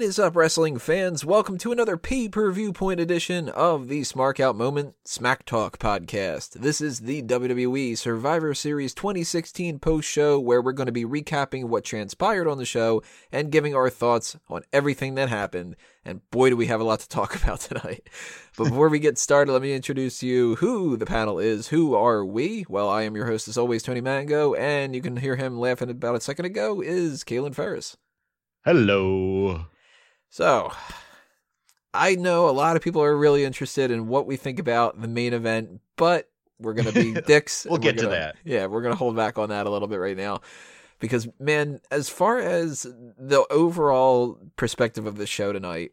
What is up, wrestling fans? Welcome to another pay per view point edition of the Smark Out Moment Smack Talk podcast. This is the WWE Survivor Series 2016 post show where we're going to be recapping what transpired on the show and giving our thoughts on everything that happened. And boy, do we have a lot to talk about tonight. But before we get started, let me introduce you who the panel is. Who are we? Well, I am your host, as always, Tony Mango, and you can hear him laughing about a second ago, is Kalen Ferris. Hello. So, I know a lot of people are really interested in what we think about the main event, but we're going to be dicks. we'll get to gonna- that. Yeah, we're going to hold back on that a little bit right now. Because, man, as far as the overall perspective of the show tonight,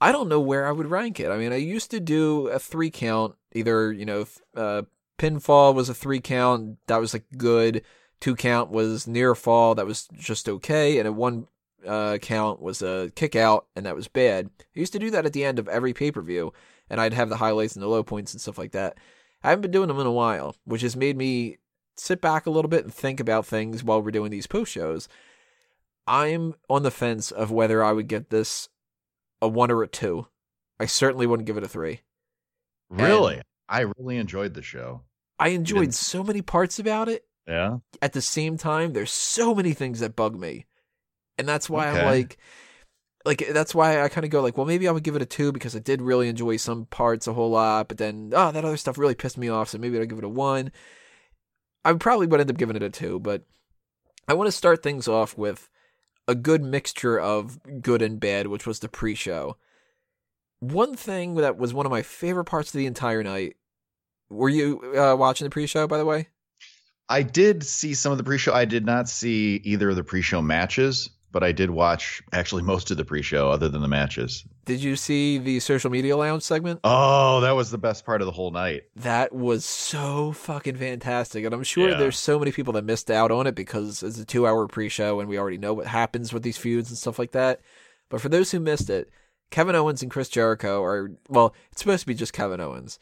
I don't know where I would rank it. I mean, I used to do a three count, either, you know, uh, pinfall was a three count, that was like good. Two count was near fall, that was just okay. And a one uh, count was a kick out, and that was bad. I used to do that at the end of every pay per view, and I'd have the highlights and the low points and stuff like that. I haven't been doing them in a while, which has made me sit back a little bit and think about things while we're doing these post shows. I'm on the fence of whether I would give this a one or a two. I certainly wouldn't give it a three. Really? I really enjoyed the show. I enjoyed so many parts about it. Yeah. At the same time, there's so many things that bug me. And that's why I'm like like that's why I kind of go like, well, maybe I would give it a 2 because I did really enjoy some parts a whole lot, but then oh, that other stuff really pissed me off, so maybe I'd give it a 1. I probably would end up giving it a 2, but I want to start things off with a good mixture of good and bad, which was the pre-show. One thing that was one of my favorite parts of the entire night. Were you uh, watching the pre-show, by the way? I did see some of the pre-show. I did not see either of the pre-show matches, but I did watch actually most of the pre-show other than the matches. Did you see the social media lounge segment? Oh, that was the best part of the whole night. That was so fucking fantastic. And I'm sure Yeah. there's so many people that missed out on it because it's a two hour pre show and we already know what happens with these feuds and stuff like that. But for those who missed it, Kevin Owens and Chris Jericho are, well, it's supposed to be just Kevin Owens.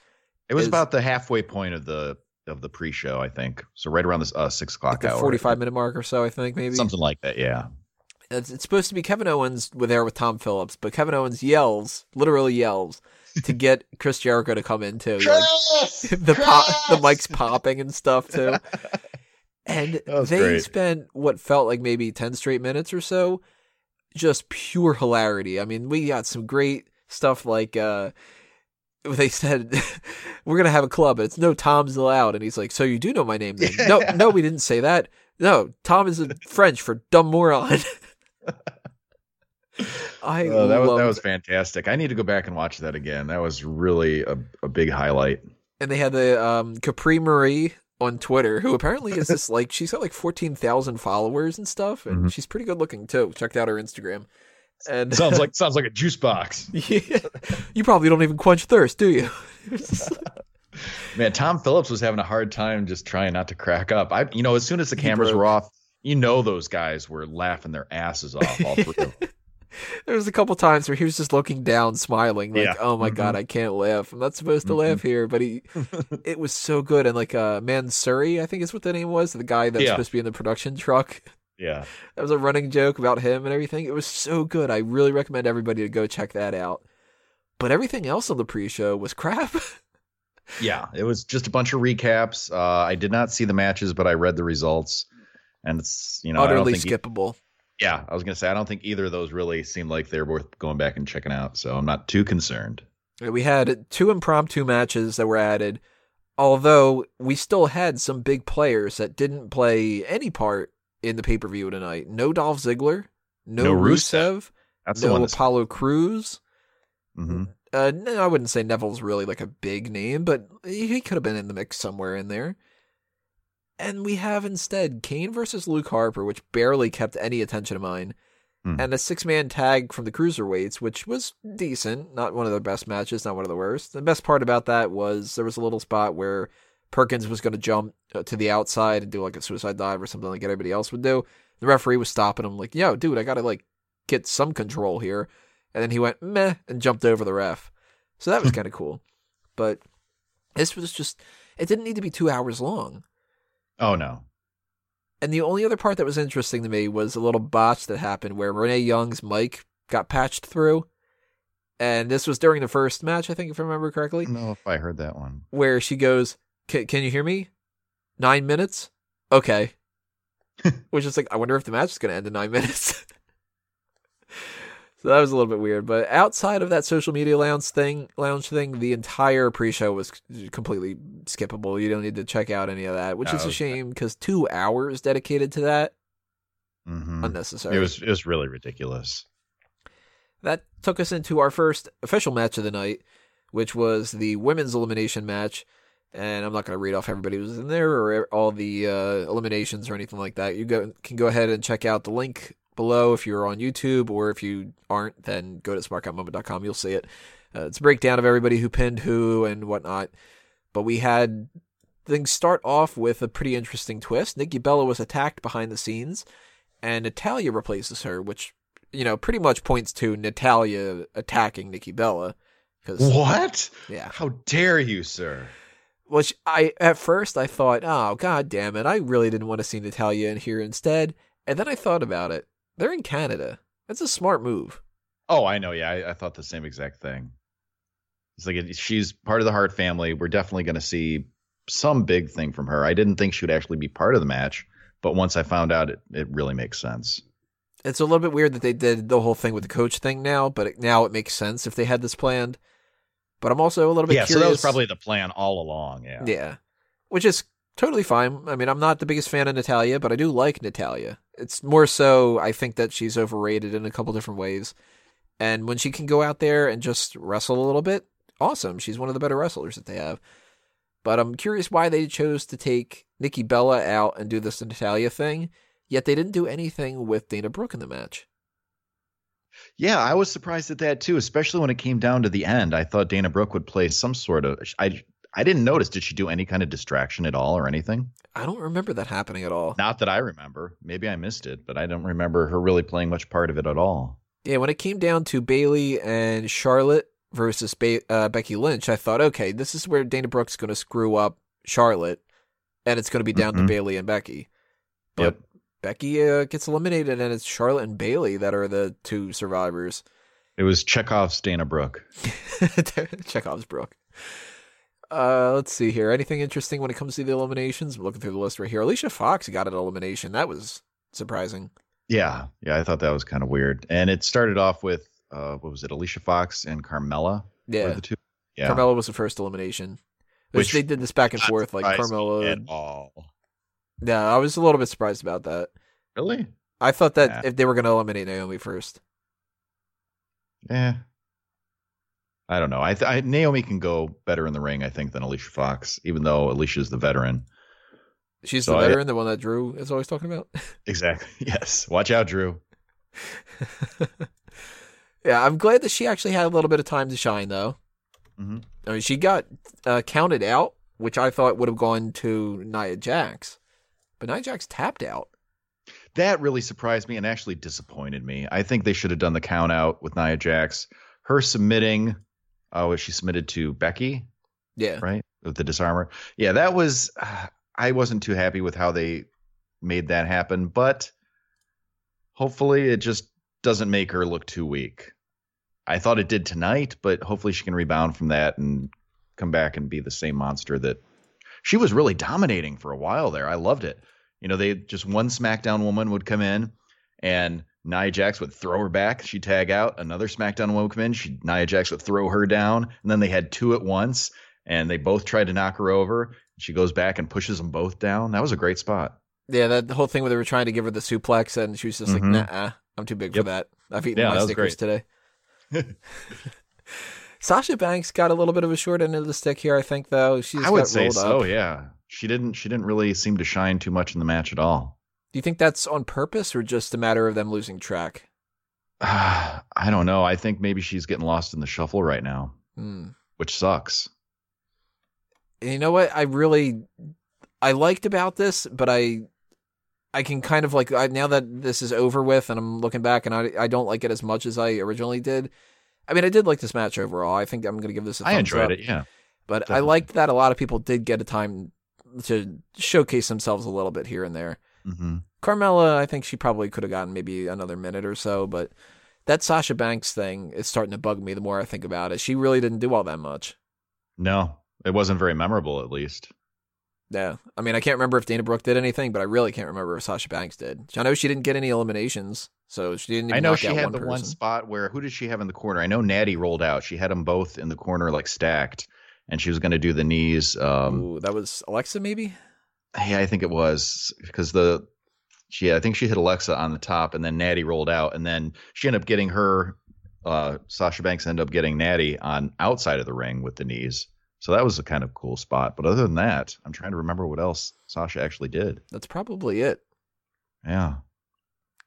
It was Is- about the halfway point of the of the pre-show, I think. So right around this uh, six o'clock Like hour, 45 minute mark or so, I think, maybe. something like that. Yeah. It's, it's supposed to be Kevin Owens with there with Tom Phillips, but Kevin Owens yells, literally yells, to get Chris Jericho to come in too. Like, the pop, the mic's popping and stuff too. And they great. spent what felt like maybe 10 straight minutes or so just pure hilarity. I mean, we got some great stuff like uh they said we're going to have a club and it's no Tom's allowed and he's like, "So you do know my name then?" No, no, we didn't say that. No, Tom is French for dumb moron. I Oh, that was that was fantastic. I need to go back and watch that again. That was really a, a big highlight. and they had the um Capri Marie on Twitter, who apparently is this like she's got like fourteen thousand followers and stuff, and Mhm. she's pretty good looking too. Checked out her Instagram, and Sounds like sounds like a juice box. yeah, you probably don't even quench thirst, do you? Man, Tom Phillips was having a hard time just trying not to crack up. I, you know, as soon as the cameras were off, you know those guys were laughing their asses off all through. there was a couple times where he was just looking down, smiling, like, Yeah. "Oh my Mhm. god, I can't laugh. I'm not supposed to Mhm. laugh here." But he, it was so good, and like uh, Mansuri, I think is what the name was, the guy that's Yeah. supposed to be in the production truck. yeah, That was a running joke about him and everything. It was so good. I really recommend everybody to go check that out. But everything else on the pre-show was crap. yeah. It was just a bunch of recaps. Uh, I did not see the matches, but I read the results, and it's you know I don't Utterly think e- skippable. yeah, I was gonna say I don't think either of those really seem like they're worth going back and checking out. So I'm not too concerned. We had two impromptu matches that were added, although we still had some big players that didn't play any part in the pay-per-view tonight. No Dolph Ziggler, no, No Rusev, Rusev. That's no Apollo Crews. hmm Uh, no, I wouldn't say Neville's really like a big name, but he could have been in the mix somewhere in there. And we have instead Kane versus Luke Harper, which barely kept any attention of mine, Hmm. and a six man tag from the cruiserweights, which was decent. Not one of the best matches, not one of the worst. The best part about that was there was a little spot where Perkins was going to jump uh, to the outside and do like a suicide dive or something like everybody else would do. The referee was stopping him, like, "Yo, dude, I got to like get some control here." And then he went meh and jumped over the ref. So that was kind of cool. But this was just it didn't need to be 2 hours long. Oh no. And the only other part that was interesting to me was a little botch that happened where Renee Young's mic got patched through. And this was during the first match, I think, if I remember correctly, don't if I heard that one. where she goes, "Can can you hear me? Nine minutes? Okay." Which is like, I wonder if the match is going to end in nine minutes. so that was a little bit weird. But outside of that social media lounge thing, lounge thing, the entire pre-show was completely skippable. You don't need to check out any of that, which is a shame because two hours dedicated to that hmm unnecessary. It was it was really ridiculous. that took us into our first official match of the night, which was the women's elimination match. And I'm not going to read off everybody who was in there or all the uh, eliminations or anything like that. You go, can go ahead and check out the link below if you're on YouTube, or if you aren't, then go to smarkoutmoment.com. You'll see it. Uh, it's a breakdown of everybody who pinned who and whatnot. But we had things start off with a pretty interesting twist. Nikki Bella was attacked behind the scenes, and Natalya replaces her, which you know pretty much points to Natalya attacking Nikki Bella. Because What? yeah, How dare you, sir? which I at first I thought, oh god damn it, I really didn't want to see Natalya in here instead. And then I thought about it. They're in Canada. That's a smart move. Oh, I know. Yeah, I, I thought the same exact thing. It's like it, she's part of the Hart family. We're definitely going to see some big thing from her. I didn't think she would actually be part of the match, but once I found out, it, it really makes sense. It's a little bit weird that they did the whole thing with the coach thing now, but it, now it makes sense if they had this planned. But I'm also a little bit Yeah, curious. so that was probably the plan all along. Yeah. Yeah. Which is totally fine. I mean, I'm not the biggest fan of Natalya, but I do like Natalya. It's more so I think that she's overrated in a couple different ways. And when she can go out there and just wrestle a little bit, awesome. She's one of the better wrestlers that they have. But I'm curious why they chose to take Nikki Bella out and do this Natalya thing, yet they didn't do anything with Dana Brooke in the match. Yeah, I was surprised at that too, especially when it came down to the end. I thought Dana Brooke would play some sort of. I I didn't notice. Did she do any kind of distraction at all or anything? I don't remember that happening at all. Not that I remember. Maybe I missed it, but I don't remember her really playing much part of it at all. Yeah, when it came down to Bayley and Charlotte versus ba- uh, Becky Lynch, I thought, okay, this is where Dana Brooks is going to screw up Charlotte, and it's going to be down to Mhm. Bayley and Becky. But Yep. Becky uh, gets eliminated, and it's Charlotte and Bayley that are the two survivors. It was Chekhov's Dana Brooke. Chekhov's Brook. Uh, let's see here. Anything interesting when it comes to the eliminations? I'm looking through the list right here. Alicia Fox got an elimination. That was surprising. Yeah, yeah, I thought that was kind of weird. And it started off with uh, what was it? Alicia Fox and Carmella. Yeah, the two. Yeah, Carmella was the first elimination. Which Which they did this back and forth, like Carmella. at all. Yeah, I was a little bit surprised about that. Really? I thought that Yeah. if they were going to eliminate Naomi first, Yeah. I don't know. I, th- I Naomi can go better in the ring, I think, than Alicia Fox, even though Alicia's the veteran. she's So the I- veteran, the one that Drew is always talking about. Exactly. Yes. Watch out, Drew. yeah, I'm glad that she actually had a little bit of time to shine, though. Mhm. I mean, she got uh, counted out, which I thought would have gone to Nia Jax, but Nia Jax tapped out. That really surprised me and actually disappointed me. I think they should have done the count out with Nia Jax. Her submitting, uh, was she submitted to Becky, Yeah, right? With the disarmer. Yeah, that was, uh, I wasn't too happy with how they made that happen, but hopefully it just doesn't make her look too weak. I thought it did tonight, but hopefully she can rebound from that and come back and be the same monster that she was really dominating for a while there. I loved it. You know, they just one SmackDown woman would come in and Nia Jax would throw her back. She'd tag out. Another SmackDown woman would come in. She Nia Jax would throw her down. And then they had two at once and they both tried to knock her over. She goes back and pushes them both down. That was a great spot. yeah, that whole thing where they were trying to give her the suplex, and she was just Mhm. like, "Nah, I'm too big for that. I've eaten Yeah, my that was Snickers great. today." Sasha Banks got a little bit of a short end of the stick here, I think, though. She just I would got say rolled so. up. Yeah, she didn't. She didn't really seem to shine too much in the match at all. Do you think that's on purpose or just a matter of them losing track? I don't know. I think maybe she's getting lost in the shuffle right now, Hmm. which sucks. And you know what? I really I liked about this, but I I can kind of like I, now that this is over with, and I'm looking back, and I I don't like it as much as I originally did. I mean, I did like this match overall. I think I'm going to give this a I enjoyed up. it. Yeah. but I liked that a lot of people did get a time to showcase themselves a little bit here and there. Hmm Carmella, I think she probably could have gotten maybe another minute or so, but that Sasha Banks thing is starting to bug me the more I think about it. She really didn't do all that much. No, it wasn't very memorable, at least. Yeah. I mean, I can't remember if Dana Brooke did anything, but I really can't remember if Sasha Banks did. I know she didn't get any eliminations, so she didn't. I know she had one the person. one spot where who did she have in the corner? I know Natty rolled out. She had them both in the corner, like stacked, and she was going to do the knees. Um, Ooh, that was Alexa, maybe. Yeah, I think it was because the she I think she hit Alexa on the top, and then Natty rolled out, and then she ended up getting her. Uh, Sasha Banks ended up getting Natty on outside of the ring with the knees. So that was a kind of cool spot. But other than that, I'm trying to remember what else Sasha actually did. That's probably it. Yeah.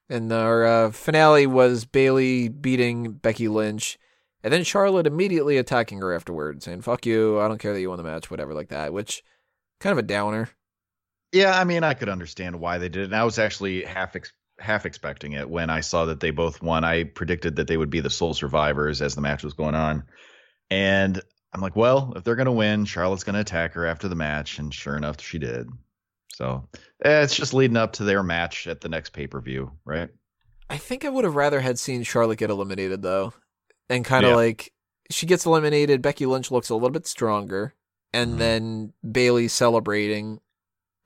And our uh, finale was Bayley beating Becky Lynch, and then Charlotte immediately attacking her afterwards, saying "fuck you, I don't care that you won the match, whatever like that." Which kind of a downer. Yeah, I mean, I could understand why they did it. And I was actually half ex- half expecting it when I saw that they both won. I predicted that they would be the sole survivors as the match was going on, and I'm like, well, if they're going to win, Charlotte's going to attack her after the match. And sure enough, she did. So eh, it's just leading up to their match at the next pay per view, right? I think I would have rather had seen Charlotte get eliminated though, and kind of Yeah. like she gets eliminated. Becky Lynch looks a little bit stronger, and Mhm. then Bayley celebrating,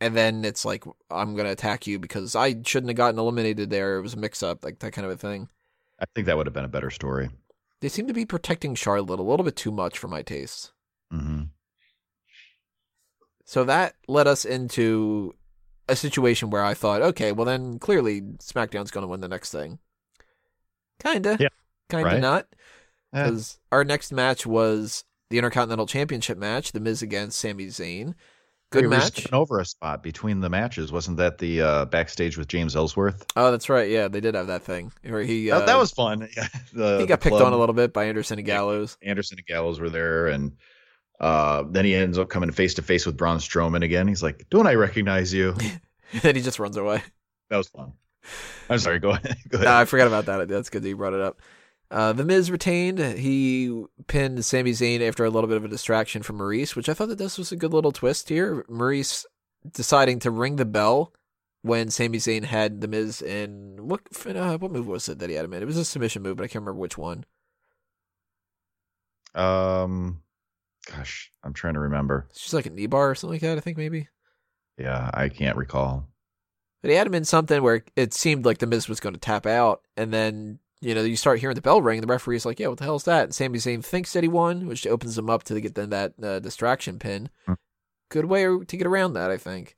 and then it's like I'm gonna attack you because I shouldn't have gotten eliminated there. It was a mix up, like that kind of a thing. I think that would have been a better story. They seem to be protecting Charlotte a little bit too much for my taste. hmm So that led us into a situation where I thought, okay, well then clearly SmackDown's going to win the next thing. Kinda. Yeah, Kinda right. not. Because our next match was the Intercontinental Championship match, The Miz against Sami Zayn. Good match. over a spot between the matches. Wasn't that the uh, backstage with James Ellsworth? Oh, that's right. Yeah, they did have that thing where he that, uh, that was fun. Yeah, the, he got picked club- on a little bit by Anderson and Gallows. Anderson and Gallows were there, and uh, then he ends up coming face to face with Braun Strowman again. He's like, "Don't I recognize you?" and then he just runs away. That was fun. I'm sorry. Go ahead. Go ahead. I forgot about that. That's good that you brought it up. Uh, the Miz retained. He pinned Sami Zayn after a little bit of a distraction from Maurice, which I thought that this was a good little twist here. Maurice deciding to ring the bell when Sami Zayn had the Miz in what uh, what move was it that he had him in? It was a submission move, but I can't remember which one. Um, gosh, I'm trying to remember. It's just like a knee bar or something like that. I think maybe. Yeah, I can't recall. But he had him in something where it seemed like the Miz was going to tap out, and then you know you start hearing the bell ring. The referee's like, "Yeah, what the hell is that?" And Sami Zayn thinks that he won, which opens him up to get then that uh, distraction pin. Hmm. Good way to get around that, I think.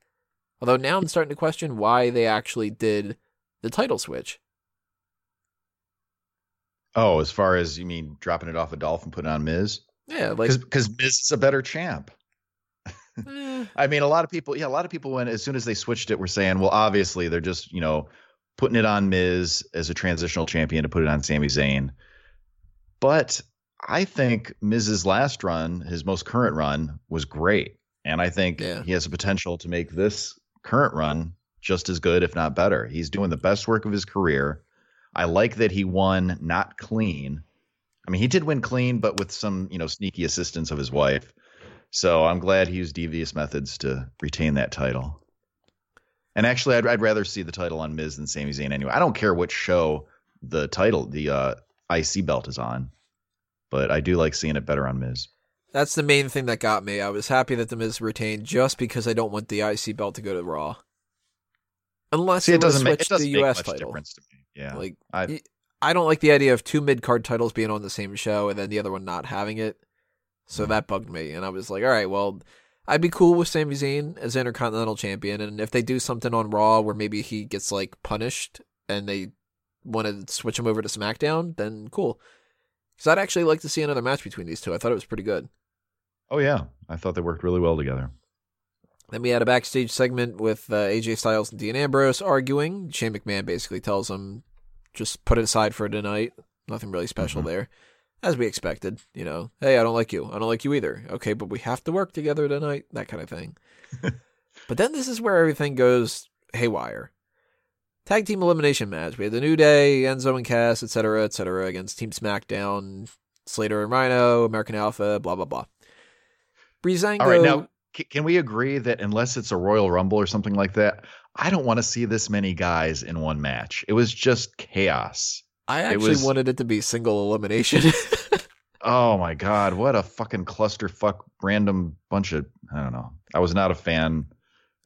Although now I'm starting to question why they actually did the title switch. Oh, as far as you mean dropping it off a Dolph and putting on Miz? Yeah, like Because Miz is a better champ. eh, I mean, a lot of people, yeah, a lot of people when as soon as they switched it were saying, well, obviously they're just, you know, putting it on Miz as a transitional champion to put it on Sami Zayn. But I think Miz's last run, his most current run, was great. And I think Yeah. he has the potential to make this current run just as good, if not better. He's doing the best work of his career. I like that he won not clean. I mean, he did win clean, but with some, you know, sneaky assistance of his wife. So I'm glad he used devious methods to retain that title. And actually, I'd, I'd rather see the title on Miz than Sami Zayn anyway. I don't care which show the title, the uh, IC belt is on, but I do like seeing it better on Miz. that's the main thing that got me. I was happy that the Miz retained just because I don't want the IC belt to go to Raw. Unless See, it doesn't make it doesn't the make US much title. difference to me. Yeah, Like I don't like the idea of two mid card titles being on the same show and then the other one not having it. So Mm. that bugged me, and I was like, all right, well, I'd be cool with Sami Zayn as Intercontinental Champion, and if they do something on Raw where maybe he gets like punished and they want to switch him over to SmackDown, then cool. Because I'd actually like to see another match between these two. I thought it was pretty good. oh yeah, I thought they worked really well together. Then we had a backstage segment with uh, AJ Styles and Dean Ambrose arguing. Shane McMahon basically tells him, just put it aside for tonight. Nothing really special Mhm. there. As we expected, you know, hey, I don't like you. I don't like you either. Okay, but we have to work together tonight. That kind of thing. but then this is where everything goes haywire. Tag team elimination match. We had the New Day, Enzo and Cass, etc., etc., against Team SmackDown, Slater and Rhino, American Alpha, blah blah blah. Breezango. All right, now can we agree that unless it's a Royal Rumble or something like that, I don't want to see this many guys in one match. It was just chaos. I actually was- wanted it to be single elimination. Oh my god, what a fucking clusterfuck random bunch of I don't know. I was not a fan.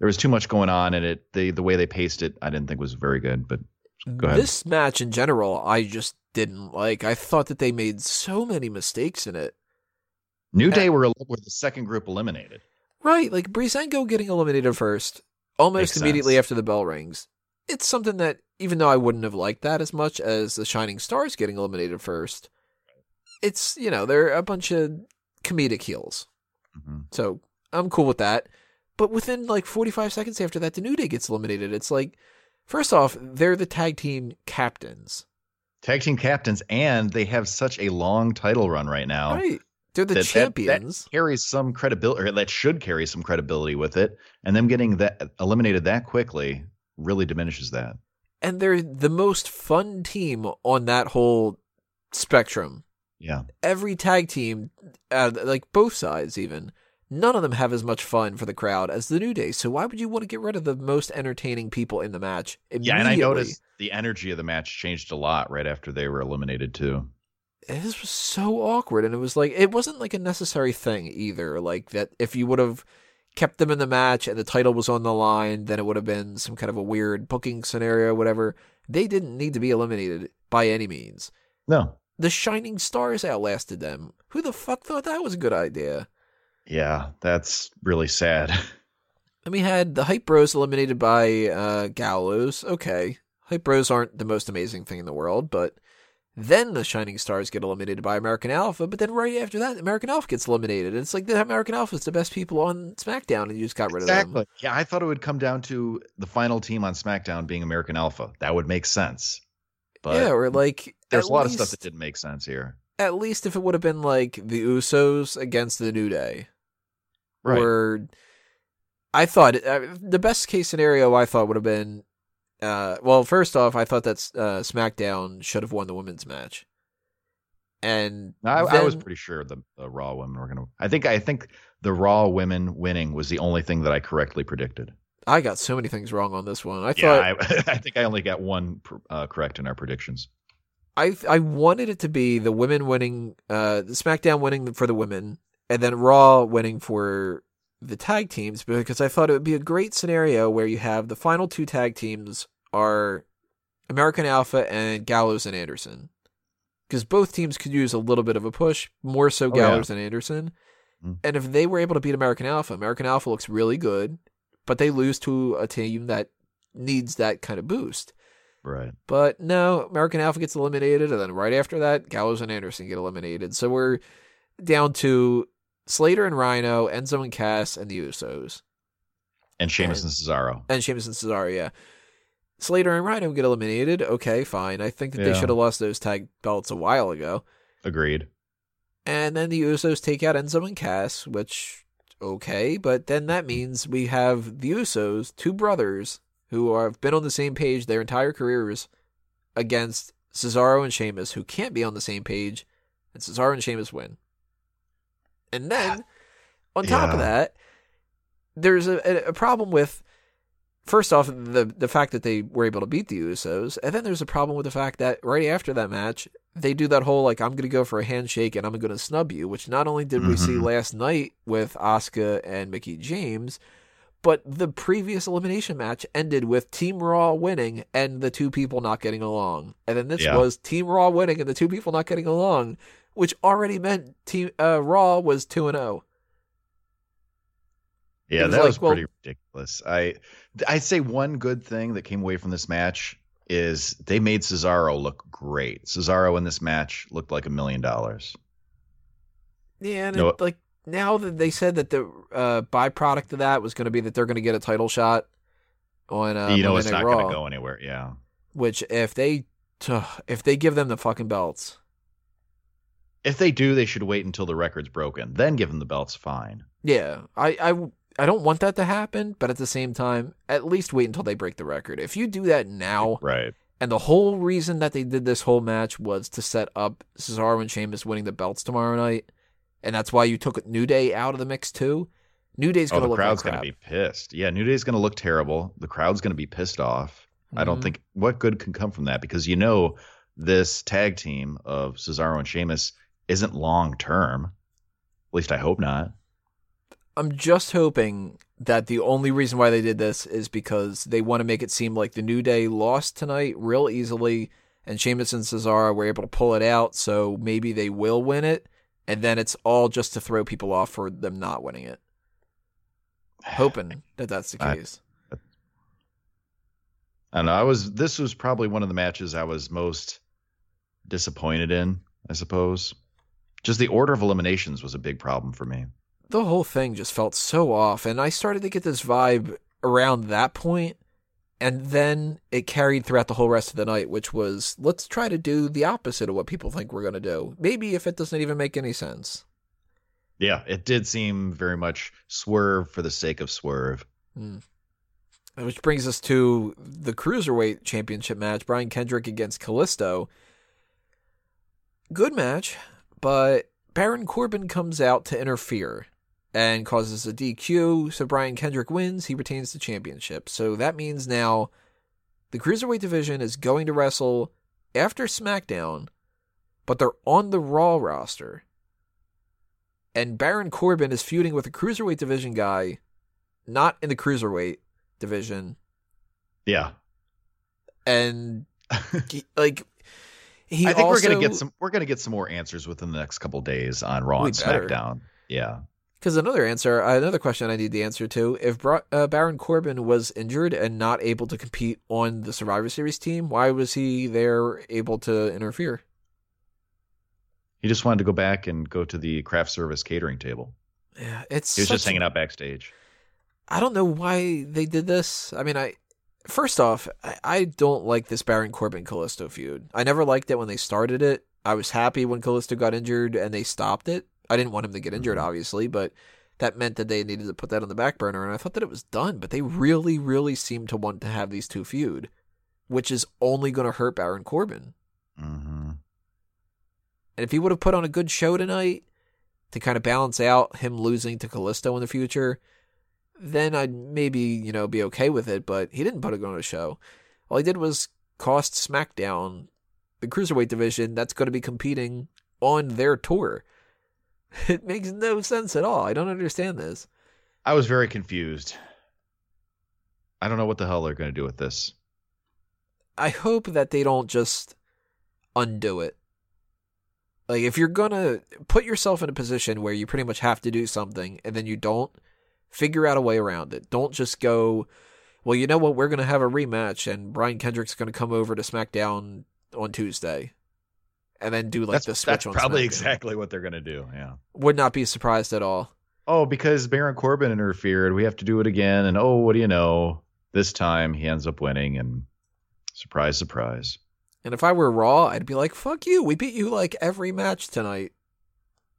There was too much going on and it the the way they paced it I didn't think was very good, but Go ahead. This match in general, I just didn't like. I thought that they made so many mistakes in it. New Day were were the second group eliminated. Right, like Breezango getting eliminated first, almost Makes immediately sense. after the bell rings. It's something that, even though I wouldn't have liked that as much as the Shining Stars getting eliminated first, it's, you know, they're a bunch of comedic heels. Mhm. So I'm cool with that. But within like 45 seconds after that, the New Day gets eliminated. It's like, first off, they're the tag team captains. Tag team captains and they have such a long title run right now. Right. They're the that- that- that champions. carries some credibility or that should carry some credibility with it and them getting that eliminated that quickly really diminishes that. and they're the most fun team on that whole spectrum. Yeah. every tag team, uh, like both sides, even none of them have as much fun for the crowd as the New Day. So why would you want to get rid of the most entertaining people in the match? Yeah, and I noticed the energy of the match changed a lot right after they were eliminated too. this was so awkward, and it was like it wasn't like a necessary thing either. Like that, if you would have kept them in the match and the title was on the line, then it would have been some kind of a weird booking scenario, whatever. They didn't need to be eliminated by any means. No. The Shining Stars outlasted them. Who the fuck thought that was a good idea? Yeah, that's really sad. And we had the Hype Bros eliminated by uh, Gallows. Okay. Hype Bros aren't the most amazing thing in the world, but then the Shining Stars get eliminated by American Alpha, but then right after that, American Alpha gets eliminated. And it's like the American Alpha is the best people on SmackDown, and you just got rid of them. Yeah, I thought it would come down to the final team on SmackDown being American Alpha. That would make sense. But yeah, or like there's a lot least, of stuff that didn't make sense here. At least if it would have been like the Usos against the New Day, right? or I thought uh, the best case scenario I thought would have been, uh, well, first off, I thought that uh, SmackDown should have won the women's match, and I, I was pretty sure the, the Raw women were gonna. I think I think the Raw women winning was the only thing that I correctly predicted. I got so many things wrong on this one. I Yeah, thought I, I think I only got one uh, correct in our predictions. I I wanted it to be the women winning, uh, SmackDown winning for the women, and then Raw winning for the tag teams because I thought it would be a great scenario where you have the final two tag teams are American Alpha and Gallows and Anderson, because both teams could use a little bit of a push, more so Oh, yeah. Gallows than Anderson. Mm. And if they were able to beat American Alpha, American Alpha looks really good, but they lose to a team that needs that kind of boost. Right. But no, American Alpha gets eliminated, and then right after that, Gallows and Anderson get eliminated. So we're down to Slater and Rhino, Enzo and Cass, and the Usos. And Sheamus and Cesaro. And Sheamus and Cesaro, yeah. Slater and Rhino get eliminated. Okay, fine. I think that they should have lost those tag belts a while ago. Agreed. And then the Usos take out Enzo and Cass, which, okay. But then that means we have the Usos, two brothers, who have been on the same page their entire careers against Cesaro and Sheamus, who can't be on the same page, and Cesaro and Sheamus win. And then, on top of that, there's a, a, problem with, first off, the the fact that they were able to beat the Usos, and then there's a problem with the fact that right after that match, they do that whole like I'm going to go for a handshake and I'm going to snub you, which not only did we see Mhm. last night with Asuka and Mickie James, but the previous elimination match ended with Team Raw winning and the two people not getting along, and then this Yeah. was Team Raw winning and the two people not getting along, which already meant Team uh, Raw was two and oh. zero. Yeah, was that like, was well- pretty ridiculous. I I'd say one good thing that came away from this match is they made Cesaro look great. Cesaro in this match looked like a million dollars. Yeah, and No. it, like now that they said that the uh, byproduct of that was going to be that they're going to get a title shot on uh, you know Monday it's Night not going to go anywhere. Yeah. which if they if they give them the fucking belts, If they do, they should wait until the record's broken, then give them the belts. Fine. yeah, I I I don't want that to happen, but at the same time, at least wait until they break the record. If you do that now, Right. and the whole reason that they did this whole match was to set up Cesaro and Sheamus winning the belts tomorrow night, and that's why you took New Day out of the mix too. New Day's Oh, going to the look the crowd's like going to be pissed. Yeah, New Day's going to look terrible. The crowd's going to be pissed off. I don't Mhm. think what good can come from that because you know this tag team of Cesaro and Sheamus isn't long term. At least I hope not. I'm just hoping that the only reason why they did this is because they want to make it seem like the New Day lost tonight real easily, and Sheamus and Cesaro were able to pull it out, so maybe they will win it, and then it's all just to throw people off for them not winning it. Hoping that that's the case. I, I don't know. I was. This was probably one of the matches I was most disappointed in. I suppose. Just the order of eliminations was a big problem for me the whole thing just felt so off. And I started to get this vibe around that point, And then it carried throughout the whole rest of the night, which was let's try to do the opposite of what people think we're going to do. Maybe if it doesn't even make any sense. Yeah, it did seem very much swerve for the sake of swerve. Mm. Which brings us to the Cruiserweight Championship match Brian Kendrick against Kalisto. Good match, but Baron Corbin comes out to interfere and causes a DQ. So Brian Kendrick wins. He retains the championship. So that means now the Cruiserweight division is going to wrestle after SmackDown, but they're on the Raw roster. And Baron Corbin is feuding with a Cruiserweight division guy, not in the Cruiserweight division. Yeah. And like he I think also, we're gonna get some we're gonna get some more answers within the next couple days on Raw and. SmackDown. Yeah. Because another answer, another question I need the answer to: If Bra- uh, Baron Corbin was injured and not able to compete on the Survivor Series team, why was he there able to interfere? He just wanted to go back and go to the craft service catering table. Yeah, it's. He was just hanging out backstage. I don't know why they did this. I mean, I first off, I, I don't like this Baron Corbin Kalisto feud. I never liked it when they started it. I was happy when Kalisto got injured and they stopped it. I didn't want him to get injured, Mhm. obviously, but that meant that they needed to put that on the back burner, and I thought that it was done. But they really, really seem to want to have these two feud, which is only going to hurt Baron Corbin. hmm And if he would have put on a good show tonight to kind of balance out him losing to Kalisto in the future, then I'd maybe, you know, be okay with it. But he didn't put it on a show. All he did was cost SmackDown, the Cruiserweight division, that's going to be competing on their tour. It makes no sense at all. I don't understand this. I was very confused. I don't know what the hell they're going to do with this. I hope that they don't just undo it. Like if you're gonna put yourself in a position where you pretty much have to do something and then you don't, figure out a way around it. Don't just go, well, you know what, we're gonna have a rematch and Brian Kendrick's gonna come over to SmackDown on Tuesday. And then do like that's the switch that's probably SmackDown. exactly what they're going to do. Yeah. Would not be surprised at all. Oh, because Baron Corbin interfered, we have to do it again. And oh, what do you know? This time he ends up winning, and surprise, surprise. And if I were Raw, I'd be like, fuck you. We beat you like every match tonight.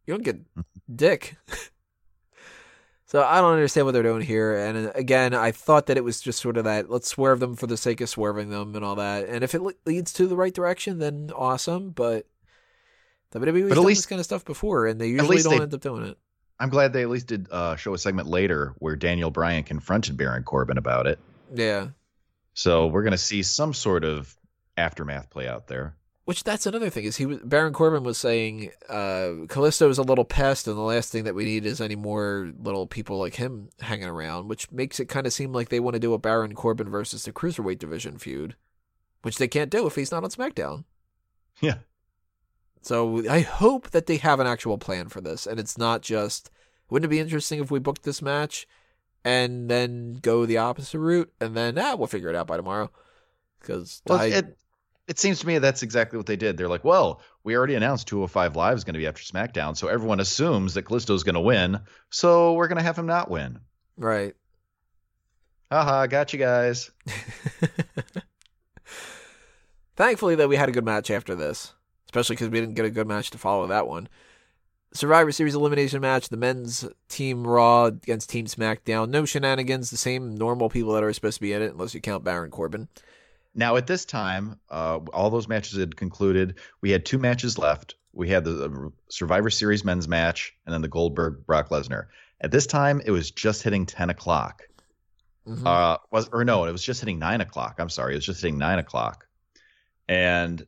You don't get dick. so I don't understand what they're doing here. And uh, again, I thought that it was just sort of that let's swerve them for the sake of swerving them and all that. And if it le- leads to the right direction, then awesome. But WWE's But at done least- this kind of stuff before, and they usually don't they- end up doing it. I'm glad they at least did uh, show a segment later where Daniel Bryan confronted Baron Corbin about it. Yeah. So we're going to see some sort of aftermath play out there. Which that's another thing is he was Baron Corbin was saying uh Kalisto is a little pest and the last thing that we need is any more little people like him hanging around, which makes it kind of seem like they want to do a Baron Corbin versus the Cruiserweight division feud, which they can't do if he's not on SmackDown. Yeah. So I hope that they have an actual plan for this and it's not just wouldn't it be interesting if we booked this match and then go the opposite route and then ah we'll figure it out by tomorrow because Well, I it it seems to me that's exactly what they did. They're like, well, we already announced 205 Live is going to be after SmackDown, so everyone assumes that Kalisto's going to win, so we're going to have him not win. right Haha, got you guys. Thankfully, that we had a good match after this, especially because we didn't get a good match to follow that one. Survivor Series elimination match: the men's Team Raw against Team SmackDown. No shenanigans. The same normal people that are supposed to be in it, unless you count Baron Corbin. Now, at this time, uh, all those matches had concluded. We had two matches left. We had the Survivor Series men's match and then the Goldberg Brock Lesnar. At this time, it was just hitting 10 o'clock. Mhm. Uh, was or no, it was just hitting nine o'clock. I'm sorry, it was just hitting nine o'clock. And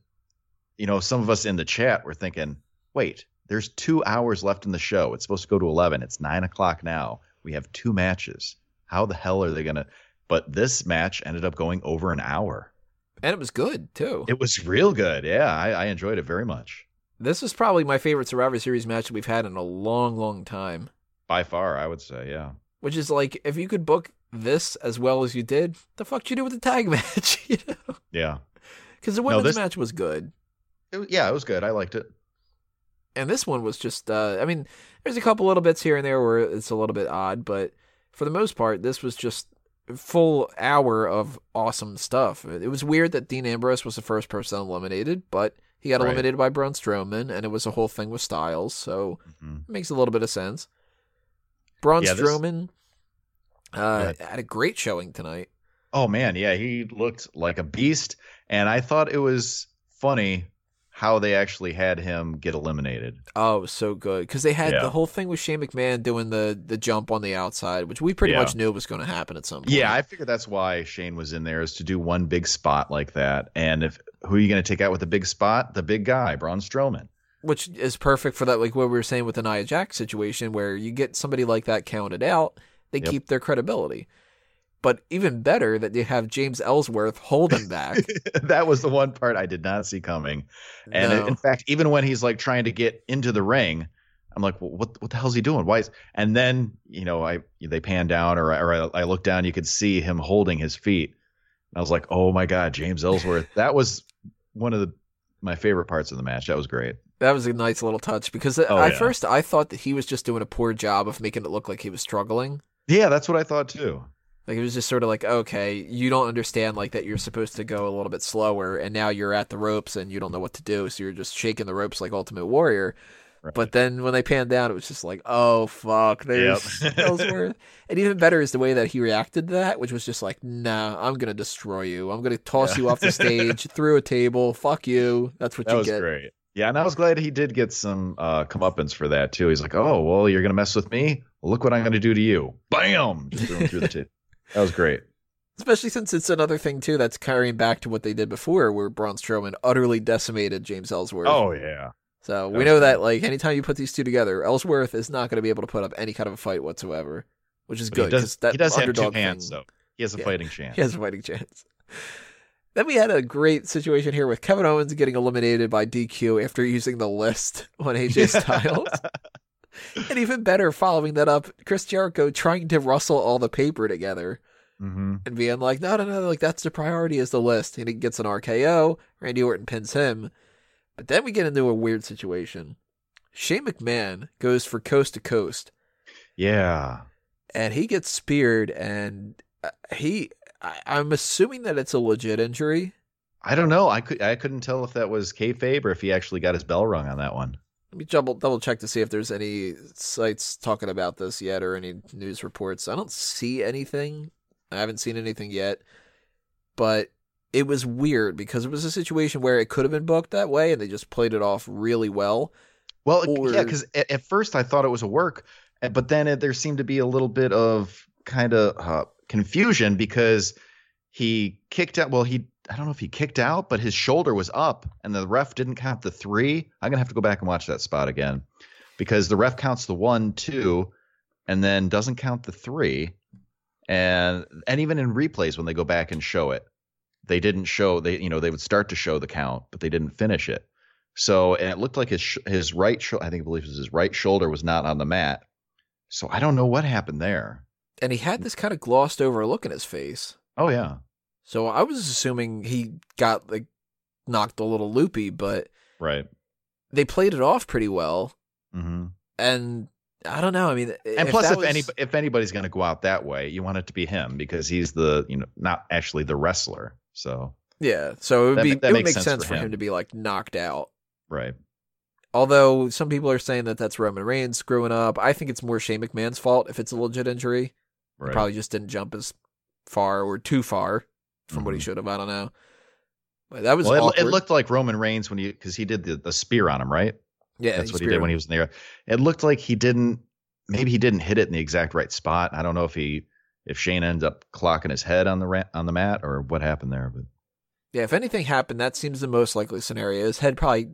you know, some of us in the chat were thinking, wait, there's two hours left in the show. It's supposed to go to 11. It's nine o'clock now. We have two matches. How the hell are they going to? But this match ended up going over an hour. And it was good, too. It was real good. Yeah, I, I enjoyed it very much. This is probably my favorite Survivor Series match that we've had in a long, long time. By far, I would say, yeah. Which is like, if you could book this as well as you did, the fuck you do with the tag match? you know? Yeah. Because the women's no, this, match was good. It, yeah, it was good. I liked it. And this one was just, uh, I mean, there's a couple little bits here and there where it's a little bit odd, but for the most part, this was just full hour of awesome stuff. It was weird that Dean Ambrose was the first person eliminated, but he got right. eliminated by Braun Strowman, and it was a whole thing with Styles, so mm-hmm. it makes a little bit of sense. Braun yeah, Strowman uh, had a great showing tonight. Oh man, yeah, he looked like a beast, and I thought it was funny how they actually had him get eliminated. Oh, so good because they had yeah. the whole thing with Shane McMahon doing the the jump on the outside, which we pretty yeah. much knew was going to happen at some point. Yeah, I figured that's why Shane was in there is to do one big spot like that. And if who are you going to take out with the big spot? The big guy, Braun Strowman. Which is perfect for that, like what we were saying with the Nia Jax situation, where you get somebody like that counted out, they yep. keep their credibility but even better that you have James Ellsworth holding back. that was the one part I did not see coming. And no. in fact, even when he's like trying to get into the ring, I'm like, well, what what the hell's he doing? Why is? And then you know, I they pan down or or I look down, you could see him holding his feet. And I was like, oh my god, James Ellsworth. that was one of the my favorite parts of the match. That was great. That was a nice little touch because oh, at yeah. first I thought that he was just doing a poor job of making it look like he was struggling. Yeah, that's what I thought too. Like it was just sort of like, okay, you don't understand like that you're supposed to go a little bit slower and now you're at the ropes and you don't know what to do, so you're just shaking the ropes like Ultimate Warrior. Right. But then when they panned down, it was just like, oh fuck, there's yep. Ellsworth. and even better is the way that he reacted to that, which was just like, nah, I'm gonna destroy you. I'm gonna toss yeah. you off the stage through a table. Fuck you. That's what that you was get. Great. Yeah, and I was glad he did get some uh, comeuppance for that too. He's like, oh well, you're gonna mess with me. Well, look what I'm gonna do to you. Bam! Just threw him through the table. That was great. Especially since it's another thing too that's carrying back to what they did before, where Braun Strowman utterly decimated James Ellsworth. Oh yeah. So we know that like anytime you put these two together, Ellsworth is not going to be able to put up any kind of a fight whatsoever, which is but good because that he does have two hands thing, though. He has a yeah, fighting chance. He has a fighting chance. Then we had a great situation here with Kevin Owens getting eliminated by DQ after using the list on AJ Styles. and even better, following that up, Chris Jericho trying to rustle all the paper together mm-hmm. and being like, no, no, no, like that's the priority is the list. And he gets an RKO. Randy Orton pins him. But then we get into a weird situation. Shane McMahon goes for coast to coast. Yeah. And he gets speared, and uh, he, I, am assuming that it's a legit injury. I don't know. I could I couldn't tell if that was kayfabe or if he actually got his bell rung on that one. Let me double double check to see if there's any sites talking about this yet or any news reports. I don't see anything. I haven't seen anything yet, but it was weird because it was a situation where it could have been booked that way, and they just played it off really well. Well, or... yeah, because at, at, first I thought it was a work, eh, but then it, there seemed to be a little bit of kind of uh, confusion because he kicked out. Well, he I don't know if he kicked out, but his shoulder was up, and the ref didn't count the three. I'm gonna have to go back and watch that spot again because the ref counts the one, two, and then doesn't count the three. And and even in replays when they go back and show it they didn't show they you know they would start to show the count but they didn't finish it. So and it looked like his his right sh- i think i believe it was his right shoulder was not on the mat. So i don't know what happened there. And he had this kind of glossed over look in his face. Oh yeah so i was assuming he got like knocked a little loopy but right they played it off pretty well mm-hmm. and I don't know. I mean, and if plus, if was... any if anybody's going to go out that way, you want it to be him because he's the you know not actually the wrestler. So yeah, so it would that, be that it would make sense, sense for him. him to be like knocked out, right? Although some people are saying that that's Roman Reigns screwing up, I think it's more Shane McMahon's fault if it's a legit injury. Right. He probably just didn't jump as far or too far from mm-hmm. what he mm-hmm. should have. I don't know. But that was well, it, it, looked like Roman Reigns when he because he did the, the spear on him, right? Yeah, that's what he did when he was in there. It looked like he didn't. Maybe he didn't hit it in the exact right spot. I don't know if he if Shane ends up clocking his head on the ra- on the mat or what happened there. But Yeah, if anything happened, that seems the most likely scenario. His head probably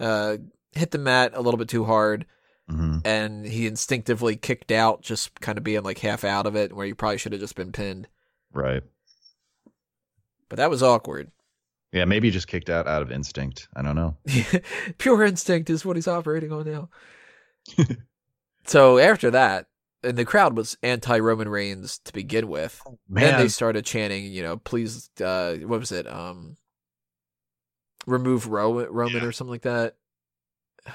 uh, hit the mat a little bit too hard, hmm and he instinctively kicked out, just kind of being like half out of it, where he probably should have just been pinned. Right. But that was awkward. Yeah, maybe he just kicked out out of instinct. I don't know. Pure instinct is what he's operating on now. so after that, and the crowd was anti Roman Reigns to begin with. Then Man, they started chanting, you know, please, uh, what was it? Um, remove Roman, Roman Yeah. or something like that. I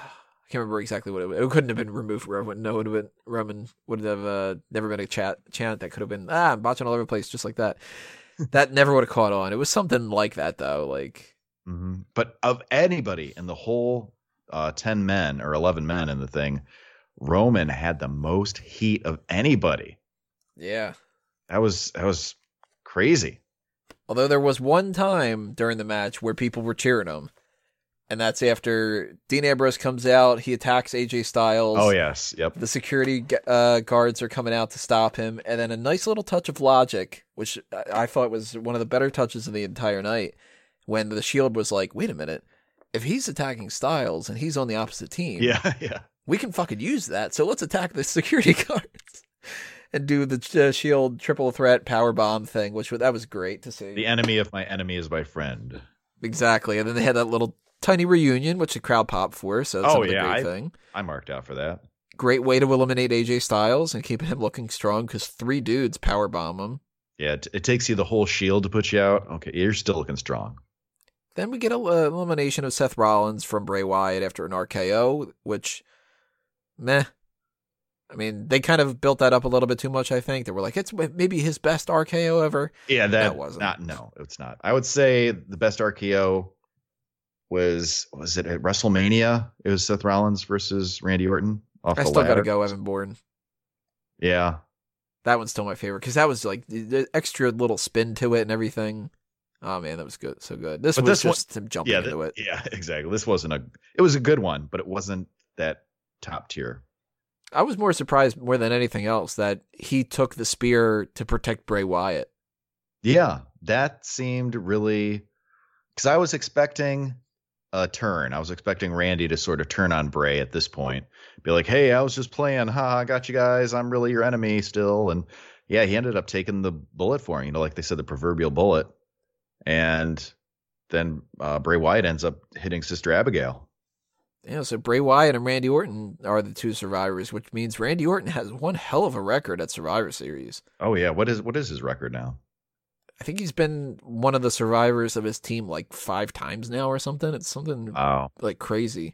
can't remember exactly what it was. It couldn't have been remove Roman. No, it would have been Roman would have uh, never been a chat chant that could have been ah, I'm botching all over the place just like that. That never would have caught on. It was something like that though. Like Mhm. But of anybody in the whole uh, 10 men or 11 men in the thing, Roman had the most heat of anybody. yeah. That was that was crazy. Although there was one time during the match where people were cheering him. And that's after Dean Ambrose comes out, he attacks AJ Styles. Oh yes, yep. The security uh, guards are coming out to stop him, and then a nice little touch of logic, which I thought was one of the better touches of the entire night, when the Shield was like, "Wait a minute, if he's attacking Styles and he's on the opposite team, Yeah, yeah. we can fucking use that. So let's attack the security guards and do the uh, Shield triple threat power bomb thing, which that was great to see. The enemy of my enemy is my friend. Exactly, and then they had that little tiny reunion, which the crowd popped for. So that's Oh, yeah, great I- thing. I marked out for that. Great way to eliminate AJ Styles and keep him looking strong because three dudes power bomb him. Yeah, it, it takes you the whole shield to put you out. Okay, you're still looking strong. Then we get a uh, elimination of Seth Rollins from Bray Wyatt after an RKO, which, meh. I mean, they kind of built that up a little bit too much. I think they were like, it's maybe his best RKO ever. Yeah, that, That wasn't. not no, it's not. I would say the best RKO was was it at WrestleMania? It was Seth Rollins versus Randy Orton off I the still got to go Evan Bourne. Yeah, That one's still my favorite because that was like the, extra little spin to it and everything. Oh man, that was good, so good. This But was this one- just him jumping yeah, into it. yeah, exactly. This wasn't a. It was a good one, but it wasn't that top tier. I was more surprised more than anything else that he took the spear to protect Bray Wyatt. Yeah, that seemed really because I was expecting a turn. I was expecting Randy to sort of turn on Bray at this point, be like, "Hey, I was just playing. Ha, I got you guys. I'm really your enemy still." And yeah, he ended up taking the bullet for him. You know, like they said, the proverbial bullet. And then uh, Bray Wyatt ends up hitting Sister Abigail. Yeah, so Bray Wyatt and Randy Orton are the two survivors, which means Randy Orton has one hell of a record at Survivor Series. Oh yeah, what is what is his record now? I think he's been one of the survivors of his team like five times now or something. It's something Oh, like crazy.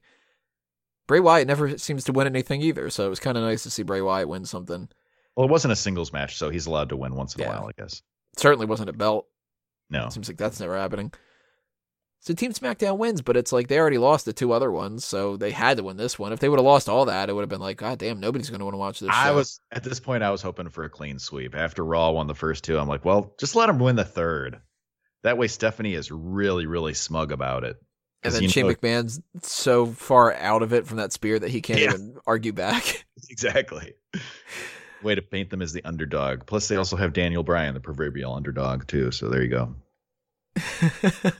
Bray Wyatt never seems to win anything either, so it was kind of nice to see Bray Wyatt win something. well, it wasn't a singles match, so he's allowed to win once in Yeah. a while, I guess. Certainly wasn't a belt. No, Seems like that's never happening. So Team SmackDown wins, but it's like they already lost the two other ones, so they had to win this one. If they would have lost all that, it would have been like, God damn, nobody's going to want to watch this. I show. was at this point. I was hoping for a clean sweep. After Raw won the first two, I'm like, well, just let them win the third. That way, Stephanie is really, really smug about it. And then Shane know- McMahon's so far out of it from that spear that he can't Yeah. even argue back. exactly. Way to paint them as the underdog. Plus, they also have Daniel Bryan, the proverbial underdog, too. So there you go.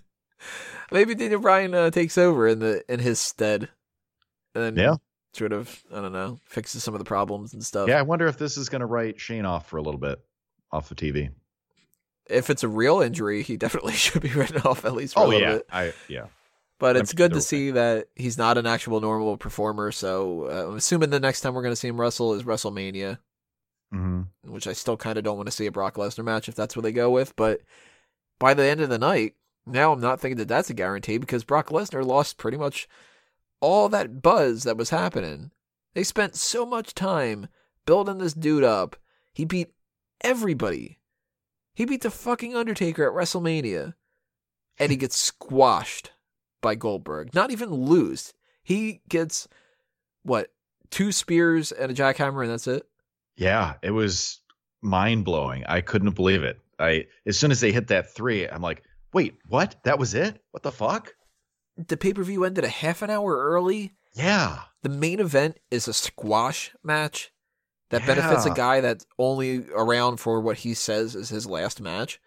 Maybe Daniel Bryan uh, takes over in the in his stead, and then Yeah. sort of I don't know fixes some of the problems and stuff. Yeah, I wonder if this is going to write Shane off for a little bit off the TV. If it's a real injury, he definitely should be written off at least for a Oh little yeah, bit. I yeah. But I'm it's good they'll to see that he's not an actual normal performer. So uh, I'm assuming the next time we're going to see him wrestle is WrestleMania, hmm which I still kind of don't want to see a Brock Lesnar match if that's what they go with. But by the end of the night, now I'm not thinking that that's a guarantee because Brock Lesnar lost pretty much all that buzz that was happening. They spent so much time building this dude up. He beat everybody. He beat the fucking Undertaker at WrestleMania. And he gets squashed by Goldberg. Not even lose. He gets, what, two spears and a jackhammer, and that's it? Yeah, it was mind blowing. I couldn't believe it. I as soon as they hit that three, I'm like, wait, what? That was it? What the fuck? The pay per view ended a half an hour early. Yeah. The main event is a squash match that benefits a guy that's only around for what he says is his last match.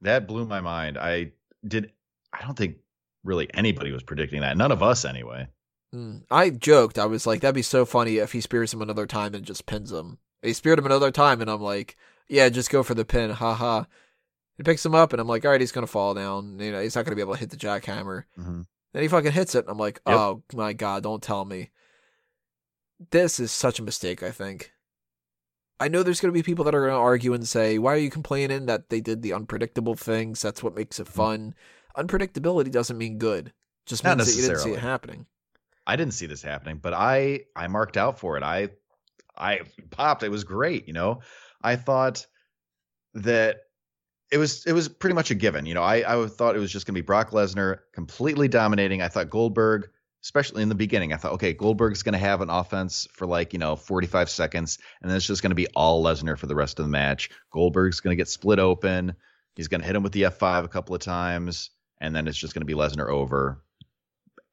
That blew my mind. I did I don't think really anybody was predicting that. None of us anyway. Mm. I joked. I was like, that'd be so funny if he spears him another time and just pins him. He speared him another time, and I'm like, yeah, just go for the pin. Ha ha. He picks him up, and I'm like, all right, he's gonna fall down. You know, he's not gonna be able to hit the jackhammer. Mm-hmm. Then he fucking hits it, and I'm like, Yep. oh my god, don't tell me. This is such a mistake. I think. I know there's gonna be people that are gonna argue and say, why are you complaining that they did the unpredictable things? That's what makes it fun. Unpredictability doesn't mean good. Just Not means that you didn't see it happening. I didn't see this happening, but I I marked out for it. I I popped. It was great, you know. I thought that it was it was pretty much a given. You know, I I thought it was just going to be Brock Lesnar completely dominating. I thought Goldberg, especially in the beginning, I thought okay, Goldberg's going to have an offense for like, you know, 45 seconds and then it's just going to be all Lesnar for the rest of the match. Goldberg's going to get split open. He's going to hit him with the F5 a couple of times and then it's just going to be Lesnar over.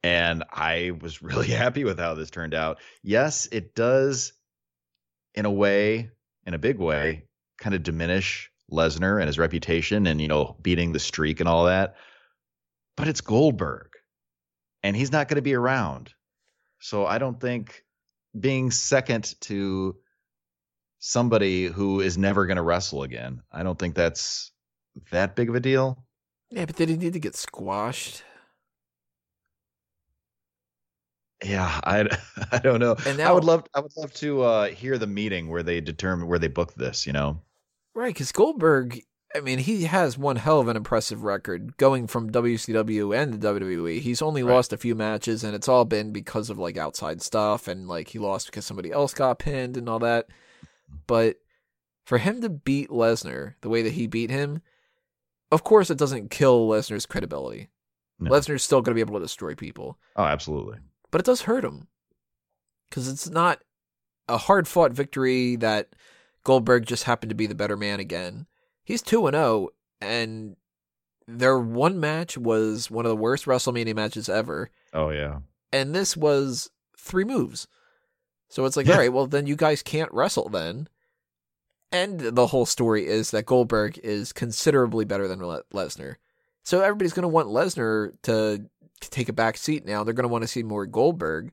And I was really happy with how this turned out. Yes, it does, in a way, in a big way, kind of diminish Lesnar and his reputation and, you know, beating the streak and all that. But it's Goldberg, and he's not going to be around. So I don't think being second to somebody who is never going to wrestle again, I don't think that's that big of a deal. Yeah, but did he need to get squashed? Yeah, I I don't know. And I would love I would love to uh, hear the meeting where they determine where they booked this. You know, Right, because Goldberg, I mean, he has one hell of an impressive record going from WCW and the WWE. He's only Right. lost a few matches, and it's all been because of like outside stuff, and like he lost because somebody else got pinned and all that. But for him to beat Lesnar the way that he beat him, of course, it doesn't kill Lesnar's credibility. No. Lesnar's still going to be able to destroy people, oh, absolutely. but it does hurt him because it's not a hard fought victory that Goldberg just happened to be the better man again. He's 2 and 0 and their one match was one of the worst WrestleMania matches ever Oh yeah, and this was three moves. So it's like, Yeah. all right, well then you guys can't wrestle then. And the whole story is that Goldberg is considerably better than Le- Lesnar. So everybody's going to want Lesnar to take a back seat now. They're going to want to see more Goldberg.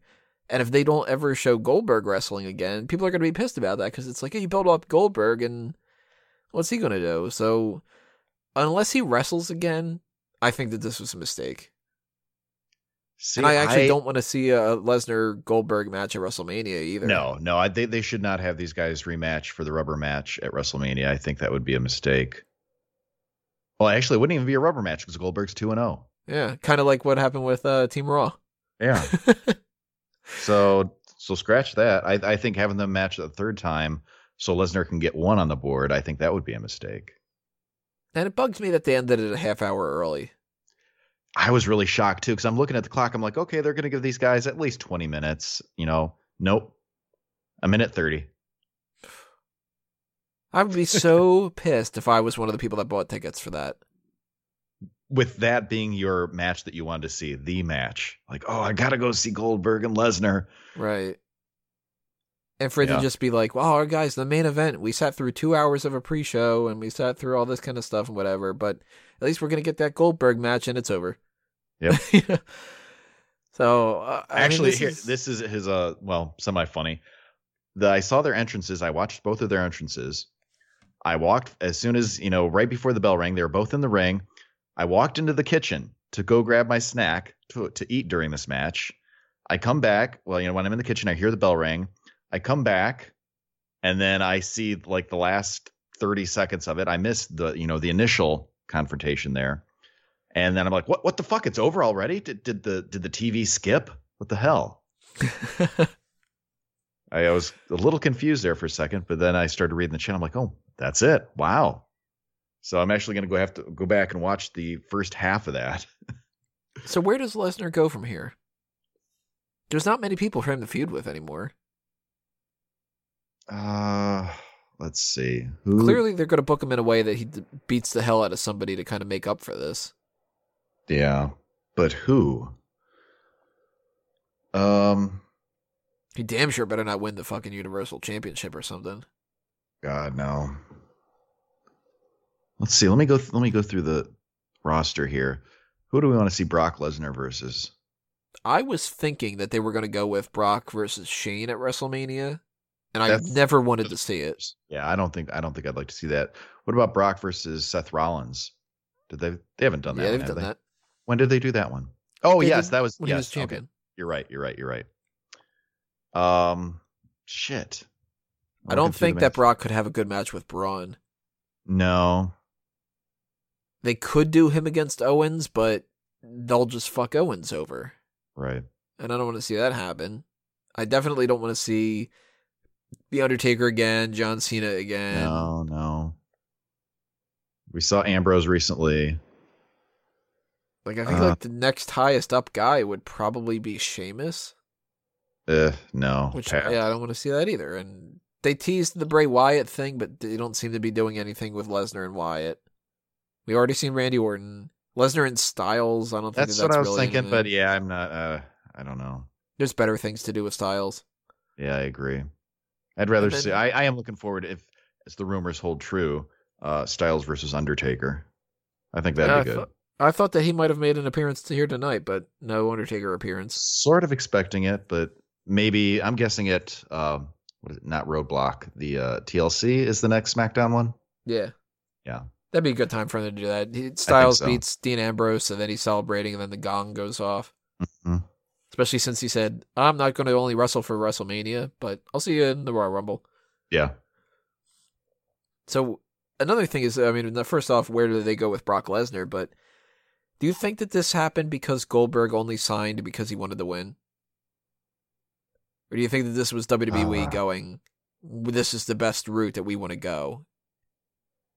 And if they don't ever show Goldberg wrestling again, people are going to be pissed about that because it's like, hey, you build up Goldberg and what's he going to do? So unless he wrestles again, I think that this was a mistake. See, and I actually don't want to see a Lesnar Goldberg match at WrestleMania either. No, no, I, they they should not have these guys rematch for the rubber match at WrestleMania. I think that would be a mistake. Well, actually, it wouldn't even be a rubber match because Goldberg's two and oh. zero. Yeah, kind of like what happened with uh, Team Raw. Yeah. so so scratch that. I I think having them match the third time so Lesnar can get one on the board. I think that would be a mistake. and it bugs me that they ended it a half hour early. I was really shocked too because I'm looking at the clock. I'm like, okay, they're going to give these guys at least 20 minutes. You know, nope, a minute 30. I would be so pissed if I was one of the people that bought tickets for that. With that being your match that you wanted to see, the match, like, oh, I got to go see Goldberg and Lesnar. Right. And for it Yeah. to just be like, wow, guys, the main event, we sat through two hours of a pre show and we sat through all this kind of stuff and whatever, but at least we're going to get that Goldberg match and it's over. Yep. You? So, uh, I mean, Actually, this here, is- this is his, uh, well, semi funny. The I saw their entrances. I watched both of their entrances. I walked as soon as you know, right before the bell rang. They were both in the ring. I walked into the kitchen to go grab my snack to to eat during this match. I come back. Well, you know, when I'm in the kitchen, I hear the bell ring. I come back, and then I see like the last 30 seconds of it. I missed the you know the initial confrontation there, and then I'm like, what what the fuck? It's over already? Did did the did the TV skip? What the hell? I, I was a little confused there for a second, but then I started reading the channel. I'm like, oh, that's it. Wow. So I'm actually going to go have to go back and watch the first half of that. so, where does Lesnar go from here? There's not many people for him to feud with anymore. Uh, let's see. Who? Clearly, they're going to book him in a way that he d- beats the hell out of somebody to kind of make up for this. Yeah, but who? Um, He damn sure better not win the fucking Universal Championship or something. God no. Let's see. Let me go. Let me go through the roster here. Who do we want to see Brock Lesnar versus? I was thinking that they were going to go with Brock versus Shane at WrestleMania, and I never wanted to see it. Yeah, I don't think I don't think I'd like to see that. What about Brock versus Seth Rollins? Did they? They haven't done that. yeah, one, they've done they? that When did they do that one? Oh They yes, that was when yes. he was okay. champion. You're right. You're right. You're right. Um, shit. I I'm don't think that Brock could have a good match with Braun. No, They could do him against Owens, but they'll just fuck Owens over. right. And I don't want to see that happen. I definitely don't want to see The Undertaker again, John Cena again. No, no. We saw Ambrose recently. Like I think Uh, like the next highest up guy would probably be Sheamus, Uh, no. which pass. yeah, I don't want to see that either. And they teased the Bray Wyatt thing, but they don't seem to be doing anything with Lesnar and Wyatt. We already seen Randy Orton, Lesnar and Styles. I don't think That's, that that's what I was really thinking, but yeah, I'm not. Uh, I don't know. there's better things to do with Styles. Yeah, I agree. I'd rather then- see. I, I am looking forward if, as the rumors hold true, uh, Styles versus Undertaker. I think that'd Yeah, be I good. I thought that he might have made an appearance here tonight, but no Undertaker appearance. Sort of expecting it, but maybe I'm guessing it. Um, what is it? Not Roadblock. The uh, TLC is the next SmackDown one. Yeah. Yeah. That'd be a good time for them to do that. He- Styles so. beats Dean Ambrose, and then he's celebrating, and then the gong goes off. Mhm. Especially since he said, "I'm not going to only wrestle for WrestleMania, but I'll see you in the Royal Rumble." Yeah. So another thing is, I mean, first off, where do they go with Brock Lesnar? But do you think that this happened because Goldberg only signed because he wanted to win, or do you think that this was WWE Uh. going, "This is the best route that we want to go"?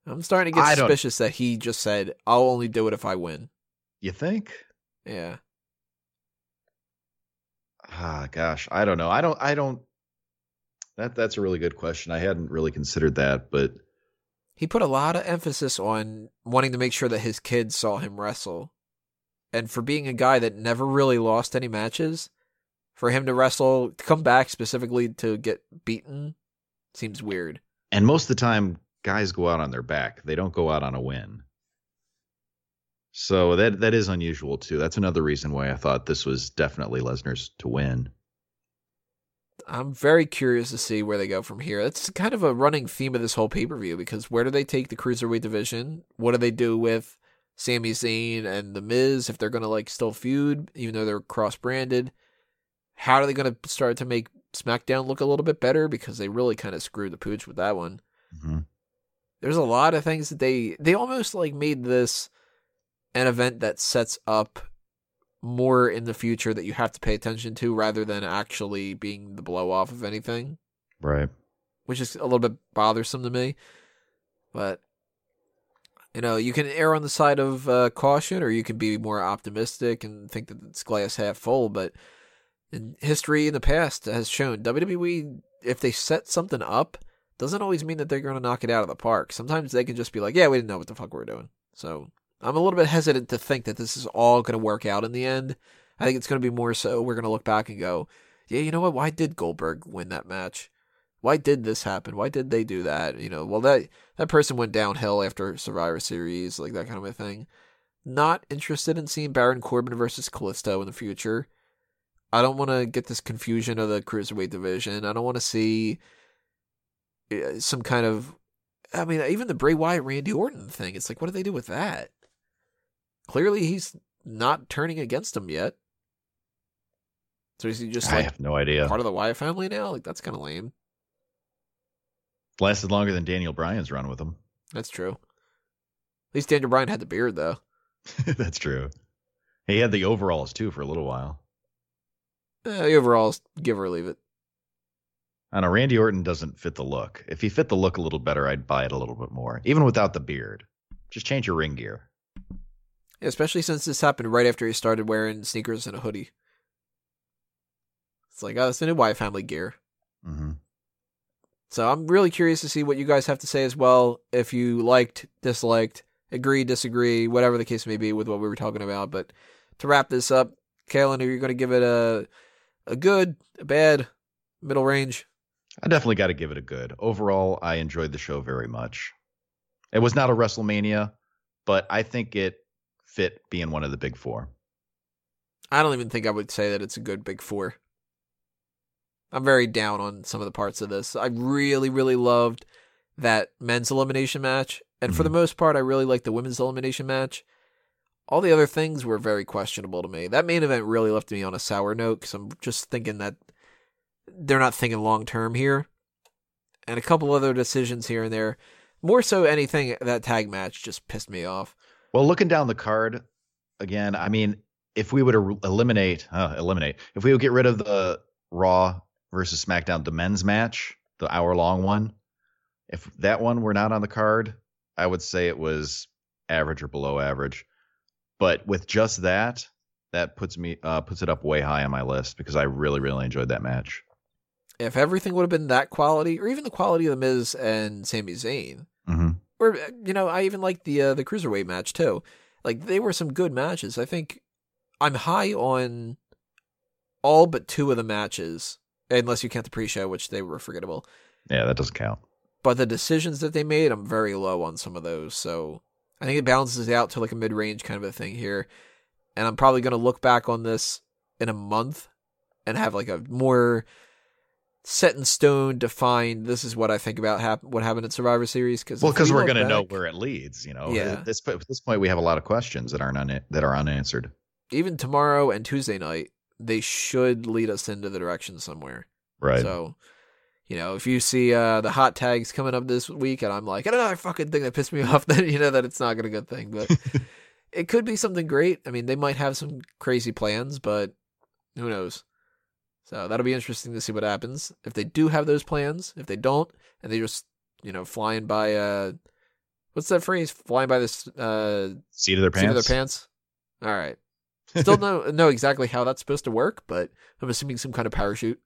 I'm starting to get suspicious that he just said, "I'll only do it if I win." You think? Yeah. Ah, gosh, I don't know. I don't. I don't. That that's a really good question. I hadn't really considered that, but He put a lot of emphasis on wanting to make sure that his kids saw him wrestle. And for being a guy that never really lost any matches, for him to wrestle, to come back specifically to get beaten, seems weird. and most of the time, guys go out on their back. They don't go out on a win. So that that is unusual too. That's another reason why I thought this was definitely Lesnar's to win. I'm very curious to see where they go from here. That's kind of a running theme of this whole pay per view because where do they take the cruiserweight division? What do they do with Sami Zayn and The Miz if they're going to like still feud, even though they're cross branded? How are they going to start to make SmackDown look a little bit better because they really kind of screwed the pooch with that one? hmm There's a lot of things that they they almost like made this an event that sets up more in the future that you have to pay attention to rather than actually being the blow off of anything, Right. which is a little bit bothersome to me. But you know, you can err on the side of uh, caution, or you can be more optimistic and think that it's glass half full. But in history in the past has shown WWE, if they set something up, doesn't always mean that they're going to knock it out of the park. Sometimes they can just be like, "Yeah, we didn't know what the fuck we were doing." So I'm a little bit hesitant to think that this is all going to work out in the end. I think it's going to be more so we're going to look back and go, "Yeah, you know what? Why did Goldberg win that match? Why did this happen? Why did they do that? You know, well that that person went downhill after Survivor Series, like that kind of a thing. Not interested in seeing Baron Corbin versus Kalisto in the future. I don't want to get this confusion of the cruiserweight division. I don't want to see some kind of. I mean, even the Bray Wyatt Randy Orton thing. It's like, what do they do with that? Clearly, he's not turning against him yet. So is he just I have no idea. part of the Wyatt family now? Like that's kind of lame. Lasted longer than Daniel Bryan's run with him. That's true. At least Daniel Bryan had the beard though. That's true. He had the overalls too for a little while. Eh, the overalls, give or leave it. I know Randy Orton doesn't fit the look. If he fit the look a little better, I'd buy it a little bit more, even without the beard. Just change your ring gear. Yeah, Especially since this happened right after he started wearing sneakers and a hoodie. It's like, oh, that's the new Wyatt family gear. hmm So I'm really curious to see what you guys have to say as well. If you liked, disliked, agree, disagree, whatever the case may be with what we were talking about. But to wrap this up, Kalen, are you going to give it a a good, a bad, middle range? I definitely got to give it a good. Overall, I enjoyed the show very much. It was not a WrestleMania, but I think it fit being one of the big four. I don't even think I would say that it's a good big four. I'm very down on some of the parts of this. I really, really loved that men's elimination match. And mm-hmm. for the mm-hmm. most part, I really liked the women's elimination match. All the other things were very questionable to me. That main event really left me on a sour note because I'm just thinking that they're not thinking long term here. And a couple other decisions here and there. More so anything, that tag match just pissed me off. Well, looking down the card again, I mean, if we would eliminate, uh, eliminate, if we would get rid of the Raw versus SmackDown, the men's match, the hour long one, if that one were not on the card, I would say it was average or below average. But with just that, that puts me uh, puts it up way high on my list because I really really enjoyed that match. If everything would have been that quality, or even the quality of the Miz and Sami Zayn, mm-hmm. or you know, I even like the uh, the cruiserweight match too. Like they were some good matches. I think I'm high on all but two of the matches, unless you count the pre-show, which they were forgettable. Yeah, that doesn't count. But the decisions that they made, I'm very low on some of those. So I think it balances out to like a mid-range kind of a thing here. And I'm probably going to look back on this in a month and have like a more set in stone, defined. This is what I think about hap- what happened at Survivor Series. Because well, because we are going to know where it leads. You know, yeah. At this, at this point, we have a lot of questions that aren't un- that are unanswered. Even tomorrow and Tuesday night, they should lead us into the direction somewhere. Right. So, you know, if you see uh, the hot tags coming up this week, and I'm like, another fucking thing that pissed me off, then you know that it's not going to good thing. But it could be something great. I mean, they might have some crazy plans, but who knows? So that'll be interesting to see what happens. If they do have those plans, if they don't, and they just, you know, flying by uh what's that phrase? Flying by this uh seat of their pants. Seat of their pants. All right. Still don't know exactly how that's supposed to work, but I'm assuming some kind of parachute.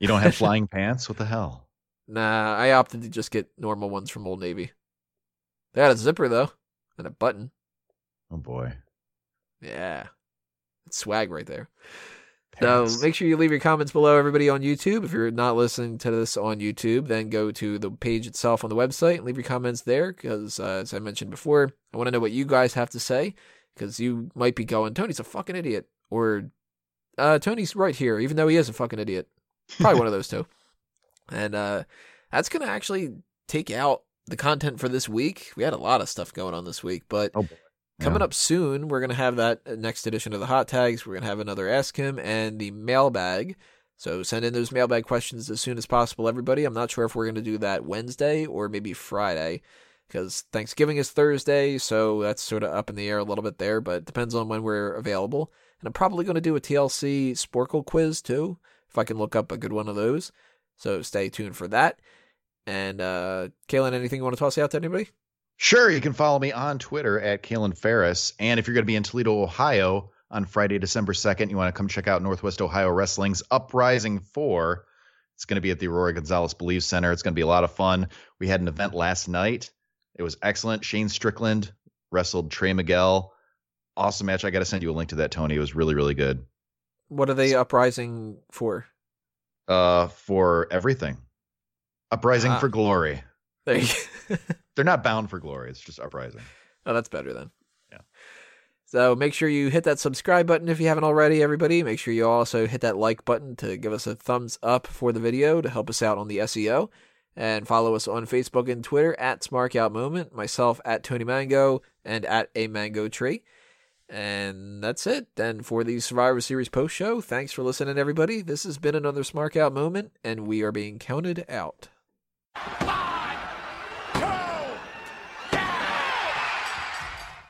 You don't have flying pants? What the hell? Nah, I opted to just get normal ones from Old Navy. They had a zipper though, and a button. Oh boy. Yeah. It's swag right there. So make sure you leave your comments below, everybody on YouTube. If you're not listening to this on YouTube, then go to the page itself on the website and leave your comments there. Because uh, as I mentioned before, I want to know what you guys have to say. Because you might be going, Tony's a fucking idiot, or uh, Tony's right here, even though he is a fucking idiot. Probably one of those two. And uh, that's gonna actually take out the content for this week. We had a lot of stuff going on this week, but. Oh Coming yeah. up soon, we're going to have that uh, next edition of the hot tags. We're going to have another Ask Him and the mailbag. So send in those mailbag questions as soon as possible, everybody. I'm not sure if we're going to do that Wednesday or maybe Friday because Thanksgiving is Thursday. So that's sort of up in the air a little bit there, but it depends on when we're available. And I'm probably going to do a TLC Sporcle quiz too, if I can look up a good one of those. So stay tuned for that. And uh Kalen, anything you want to toss out to anybody? Sure, you can follow me on Twitter at Kalen Ferris. And if you're going to be in Toledo, Ohio on Friday, December 2nd, you want to come check out Northwest Ohio Wrestling's Uprising 4. It's going to be at the Aurora Gonzalez Believe Center. It's going to be a lot of fun. We had an event last night. It was excellent. Shane Strickland wrestled Trey Miguel. Awesome match. I got to send you a link to that, Tony. It was really, really good. What are they uprising for? Uh, for everything. Uprising ah. for glory. There you They're not bound for glory. It's just uprising. Oh, that's better then. Yeah. So make sure you hit that subscribe button if you haven't already, everybody. Make sure you also hit that like button to give us a thumbs up for the video to help us out on the SEO. And follow us on Facebook and Twitter at Smarkout Moment, myself at Tony Mango, and at A Mango Tree. And that's it. Then for the Survivor Series post show, thanks for listening, everybody. This has been another Smarkout Moment, and we are being counted out.